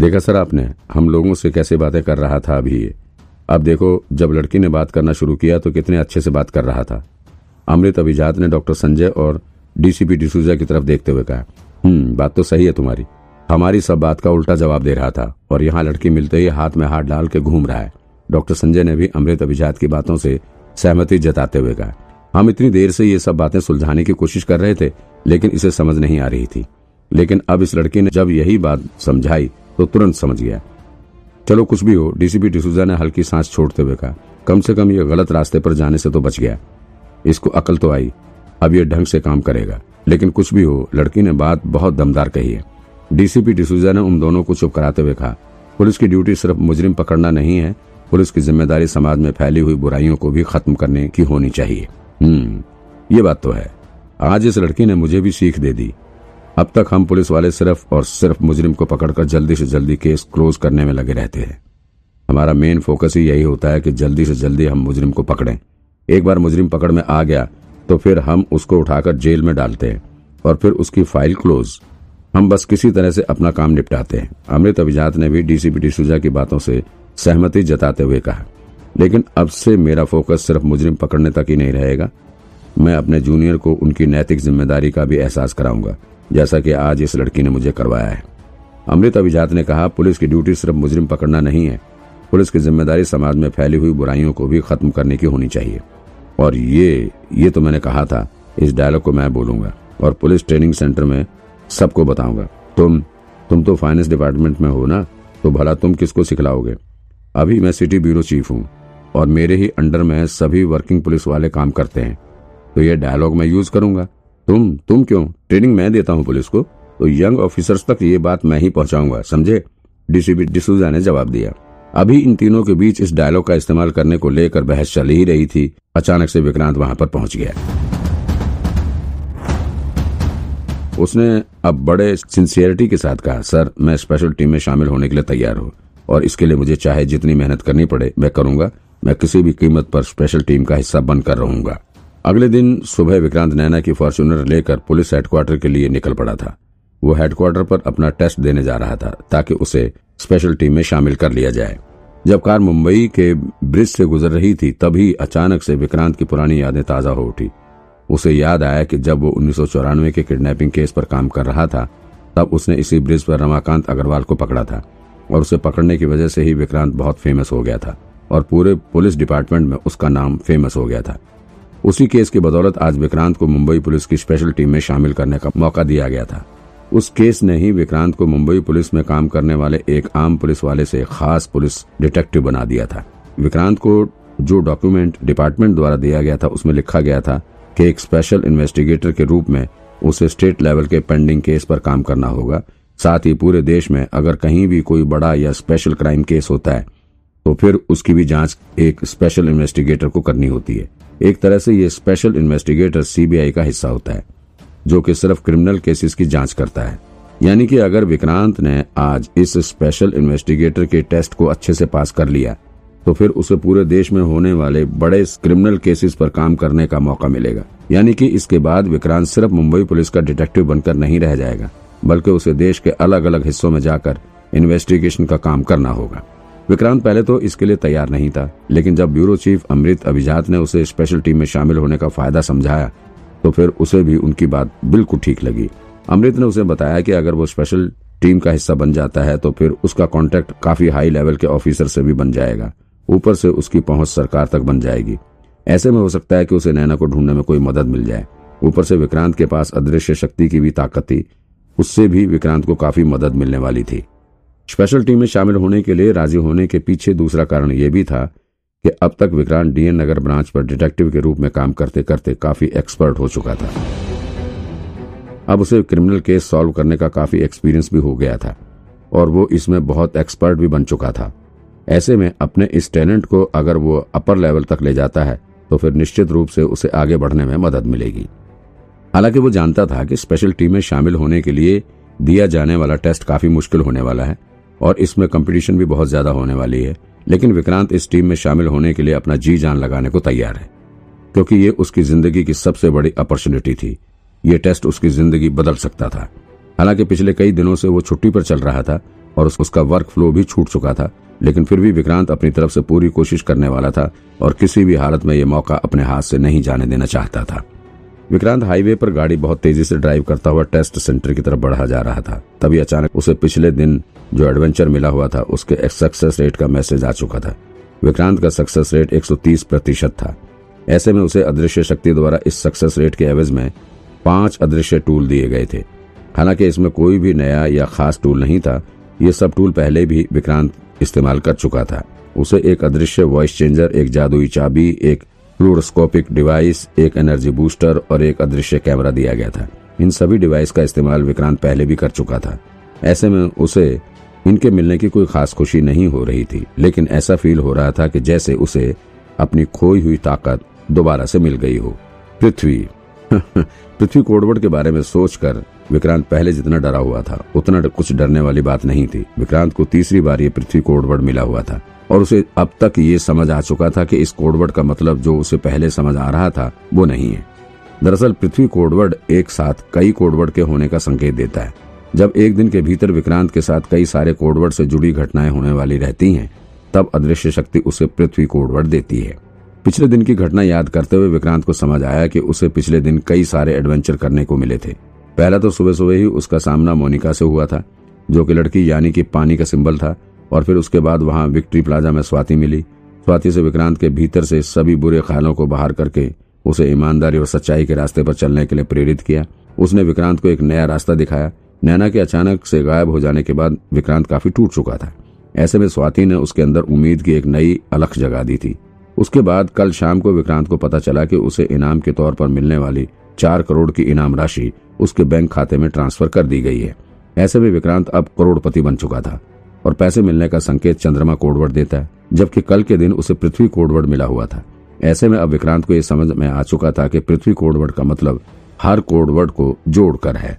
देखा सर आपने, हम लोगों से कैसे बातें कर रहा था अभी? अब देखो, जब लड़की ने बात करना शुरू किया तो कितने अच्छे से बात कर रहा था। अमृत अभिजात ने डॉक्टर संजय और डीसीपी डिसूजा की तरफ़ देखते हुए कहा हम्म बात तो सही है तुम्हारी। हमारी सब बात का उल्टा जवाब दे रहा था और यहाँ लड़की मिलते ही हाथ में हाथ डाल के घूम रहा है। डॉक्टर संजय ने भी अमृत अभिजात की बातों से सहमति जताते हुए कहा, हम इतनी देर से ये सब बातें सुलझाने की कोशिश कर रहे थे, लेकिन इसे समझ नहीं आ रही थी। लेकिन अब इस लड़की ने जब यही बात समझाई तो तुरंत समझ गया। चलो कुछ भी हो डीसीपी डिसूजा ने हल्की सांस छोड़ते हुए कहा, कम से कम ये गलत रास्ते पर जाने से तो बच गया। इसको अकल तो आई, अब ये ढंग से काम करेगा। लेकिन कुछ भी हो, लड़की ने बात बहुत दमदार कही है। डीसीपी डिसूजा ने उन दोनों को चुप कराते हुए कहा, पुलिस की ड्यूटी सिर्फ़ मुजरिम पकड़ना नहीं है, पुलिस की ज़िम्मेदारी समाज में फैली हुई बुराइयों को भी खत्म करने की होनी चाहिए। हम्म ये बात तो है। आज इस लड़की ने मुझे भी सीख दे दी। अब तक हम पुलिस वाले सिर्फ़ और सिर्फ़ मुजरिम को पकड़कर जल्दी से जल्दी केस क्लोज करने में लगे रहते हैं। हमारा मेन फोकस ही यही होता है कि जल्दी से जल्दी हम मुजरिम को पकड़ें। एक बार मुजरिम पकड़ में आ गया तो फिर हम उसको उठाकर जेल में डालते हैं और फिर उसकी फ़ाइल क्लोज। हम बस किसी तरह से अपना काम निपटाते हैं। अमृत अभिजात ने भी डीसीपी डिसूजा की बातों से सहमति जताते हुए कहा, लेकिन अब से मेरा फोकस सिर्फ़ मुजरिम पकड़ने तक ही नहीं रहेगा। मैं अपने जूनियर को उनकी नैतिक ज़िम्मेदारी का भी एहसास कराऊँगा। जैसा कि आज इस लड़की ने मुझे करवाया है। अमृत अभिजात ने कहा, पुलिस की ड्यूटी सिर्फ़ मुजरिम पकड़ना नहीं है। पुलिस की ज़िम्मेदारी समाज में फैली हुई बुराइयों को भी खत्म करने की होनी चाहिए। और ये ये तो मैंने कहा था, इस डायलॉग को मैं बोलूँगा और पुलिस ट्रेनिंग सेंटर में सबको बताऊँगा। तुम तुम तो फाइनेंस डिपार्टमेंट में हो ना तो भला तुम किसको सिखलाओगे? अभी मैं सिटी ब्यूरो चीफ हूँ और मेरे ही अंडर में सभी वर्किंग पुलिस वाले काम करते हैं। तो ये डायलॉग मैं यूज़ करूँगा। तुम तुम क्यों? ट्रेनिंग मैं देता हूँ पुलिस को। तो यंग ऑफिसर्स तक ये बात मैं ही पहुंचाऊँगा, समझे? डीसीपी डिसूजा ने जवाब दिया। अभी इन तीनों के बीच इस डायलॉग का इस्तेमाल करने को लेकर बहस चल ही रही थी। अचानक से विक्रांत वहाँ पर पहुँच गया। उसने अब बड़े सिंसियरिटी के साथ कहा, सर, मैं स्पेशल टीम में शामिल होने के लिए तैयार हूँ और इसके लिए मुझे चाहे जितनी मेहनत करनी पड़े, मैं करूँगा। मैं किसी भी कीमत पर स्पेशल टीम का हिस्सा बनकर रहूँगा। अगले दिन सुबह विक्रांत नैना की फॉर्च्यूनर लेकर पुलिस हेडक्वार्टर के लिए निकल पड़ा था। वो हेडक्वार्टर पर अपना टेस्ट देने जा रहा था, ताकि उसे स्पेशल टीम में शामिल कर लिया जाए। जब कार मुंबई के ब्रिज से गुजर रही थी, तभी अचानक से विक्रांत की पुरानी यादें ताज़ा हो उठी। उसे याद आया कि जब वो उन्नीस सौ चौरानवे के किडनैपिंग केस पर काम कर रहा था, तब उसने इसी ब्रिज पर रमाकांत अग्रवाल को पकड़ा था, और उसे पकड़ने की वजह से ही विक्रांत बहुत फ़ेमस हो गया था, और पूरे पुलिस डिपार्टमेंट में उसका नाम फ़ेमस हो गया था। उसी केस की बदौलत आज विक्रांत को मुंबई पुलिस की स्पेशल टीम में शामिल करने का मौका दिया गया था। उस केस ने ही विक्रांत को मुंबई पुलिस में काम करने वाले एक आम पुलिस वाले से खास पुलिस डिटेक्टिव बना दिया था। विक्रांत को जो डॉक्यूमेंट डिपार्टमेंट द्वारा दिया गया था, उसमें लिखा गया था कि एक स्पेशल इन्वेस्टिगेटर के रूप में उसे स्टेट लेवल के पेंडिंग केस पर काम करना होगा। साथ ही पूरे देश में अगर कहीं भी कोई बड़ा या स्पेशल क्राइम केस होता है तो फिर उसकी भी जाँच एक स्पेशल इन्वेस्टिगेटर को करनी होती है। एक तरह से ये स्पेशल इन्वेस्टिगेटर सीबीआई का हिस्सा होता है, जो कि सिर्फ़ क्रिमिनल केसेस की जाँच करता है। यानी कि अगर विक्रांत ने आज इस स्पेशल इन्वेस्टिगेटर के टेस्ट को अच्छे से पास कर लिया तो फिर उसे पूरे देश में होने वाले बड़े क्रिमिनल केसेस पर काम करने का मौका मिलेगा। यानी कि इसके बाद विक्रांत सिर्फ़ मुंबई पुलिस का डिटेक्टिव बनकर नहीं रह जाएगा, बल्कि उसे देश के अलग अलग हिस्सों में जाकर इन्वेस्टिगेशन का काम करना होगा। विक्रांत पहले तो इसके लिए तैयार नहीं था, लेकिन जब ब्यूरो चीफ अमृत अभिजात ने उसे स्पेशल टीम में शामिल होने का फ़ायदा समझाया तो फिर उसे भी उनकी बात बिल्कुल ठीक लगी। अमृत ने उसे बताया कि अगर वो स्पेशल टीम का हिस्सा बन जाता है तो फिर उसका कॉन्टेक्ट काफ़ी हाई लेवल के ऑफिसर से भी बन जाएगा। ऊपर से उसकी पहुँच सरकार तक बन जाएगी। ऐसे में हो सकता है कि उसे नैना को ढूँढने में कोई मदद मिल जाए। ऊपर से विक्रांत के पास अदृश्य शक्ति की भी ताकत थी, उससे भी विक्रांत को काफ़ी मदद मिलने वाली थी। स्पेशल टीम में शामिल होने के लिए राज़ी होने के पीछे दूसरा कारण यह भी था कि अब तक Vikrant D N Nagar branch पर डिटेक्टिव के रूप में काम करते करते काफ़ी एक्सपर्ट हो चुका था। अब उसे क्रिमिनल केस सॉल्व करने का काफ़ी एक्सपीरियंस भी हो गया था और वो इसमें बहुत एक्सपर्ट भी बन चुका था। ऐसे में अपने इस टैलेंट को अगर वो अपर लेवल तक ले जाता है तो फिर निश्चित रूप से उसे आगे बढ़ने में मदद मिलेगी। हालाँकि वो जानता था कि स्पेशल टीम में शामिल होने के लिए दिया जाने वाला टेस्ट काफ़ी मुश्किल होने वाला है और इसमें कंपटीशन भी बहुत ज़्यादा होने वाली है। लेकिन विक्रांत इस टीम में शामिल होने के लिए अपना जी जान लगाने को तैयार है। क्योंकि ये उसकी ज़िंदगी की सबसे बड़ी अपॉर्चुनिटी थी। ये टेस्ट उसकी ज़िंदगी बदल सकता था। हालाँकि पिछले कई दिनों से वो छुट्टी पर चल रहा था और उसका वर्क फ्लो भी छूट चुका था। लेकिन फिर भी विक्रांत अपनी तरफ़ से पूरी कोशिश करने वाला था और किसी भी हालत में ये मौका अपने हाथ से नहीं जाने देना चाहता था। विक्रांत हाईवे पर गाड़ी बहुत तेज़ी से ड्राइव करता हुआ टेस्ट सेंटर की तरफ़ बढ़ा जा रहा था। तभी अचानक उसे पिछले दिन जो एडवेंचर मिला हुआ था, उसके सक्सेस रेट का मैसेज आ चुका था। विक्रांत का सक्सेस रेट 130 प्रतिशत था। ऐसे में उसे अदृश्य शक्ति द्वारा इस सक्सेस रेट के एवज में पाँच अदृश्य टूल दिए गए थे। हालाँकि इसमें कोई भी नया या खास टूल नहीं था। ये सब टूल पहले भी विक्रांत इस्तेमाल कर चुका था। उसे एक अदृश्य वॉइस चेंजर, एक जादुई चाबी, एक फ्लूरोस्कोपिक डिवाइस, एक एनर्जी बूस्टर और एक अदृश्य कैमरा दिया गया था। इन सभी डिवाइस का इस्तेमाल विक्रांत पहले भी कर चुका था। ऐसे में उसे इनके मिलने की कोई खास खुशी नहीं हो रही थी, लेकिन ऐसा फील हो रहा था कि जैसे उसे अपनी खोई हुई ताकत दोबारा से मिल गई हो। पृथ्वी पृथ्वी कोडवर्ड के बारे में सोचकर विक्रांत पहले जितना डरा हुआ था, उतना कुछ डरने वाली बात नहीं थी। विक्रांत को तीसरी बार ये पृथ्वी कोडवर्ड मिला हुआ था। और उसे अब तक ये समझ आ चुका था कि इस कोडवर्ड का मतलब जो उसे पहले समझ आ रहा था, वो नहीं है। दरअसल पृथ्वी कोडवर्ड एक साथ कई कोडवर्ड के होने का संकेत देता है। जब एक दिन के भीतर विक्रांत के साथ कई सारे कोडवर्ड से जुड़ी घटनाएँ होने वाली रहती हैं, तब अदृश्य शक्ति उसे पृथ्वी कोडवर्ड देती है। पिछले दिन की घटना याद करते हुए विक्रांत को समझ आया कि उसे पिछले दिन कई सारे एडवेंचर करने को मिले थे। पहला तो सुबह सुबह ही उसका सामना मोनिका से हुआ था, जो कि लड़की यानी कि पानी का सिंबल था और फिर उसके बाद वहाँ विक्ट्री प्लाजा में स्वाति मिली। स्वाति से विक्रांत के भीतर से सभी बुरे ख्यालों को बाहर करके उसे ईमानदारी और सच्चाई के रास्ते पर चलने के लिए प्रेरित किया। उसने विक्रांत को एक नया रास्ता दिखाया। नैना के अचानक से गायब हो जाने के बाद विक्रांत काफ़ी टूट चुका था। ऐसे में स्वाति ने उसके अंदर उम्मीद की एक नई अलख जगा दी थी। उसके बाद कल शाम को विक्रांत को पता चला कि उसे इनाम के तौर पर मिलने वाली चार करोड़ की इनाम राशि उसके बैंक खाते में ट्रांसफ़र कर दी गई है। ऐसे में विक्रांत अब करोड़पति बन चुका था। और पैसे मिलने का संकेत चंद्रमा कोडवर्ड देता है, जबकि कल के दिन उसे पृथ्वी कोडवर्ड मिला हुआ था। ऐसे में अब विक्रांत को यह समझ में आ चुका था कि पृथ्वी कोडवर्ड का मतलब हर कोडवर्ड को जोड़कर है।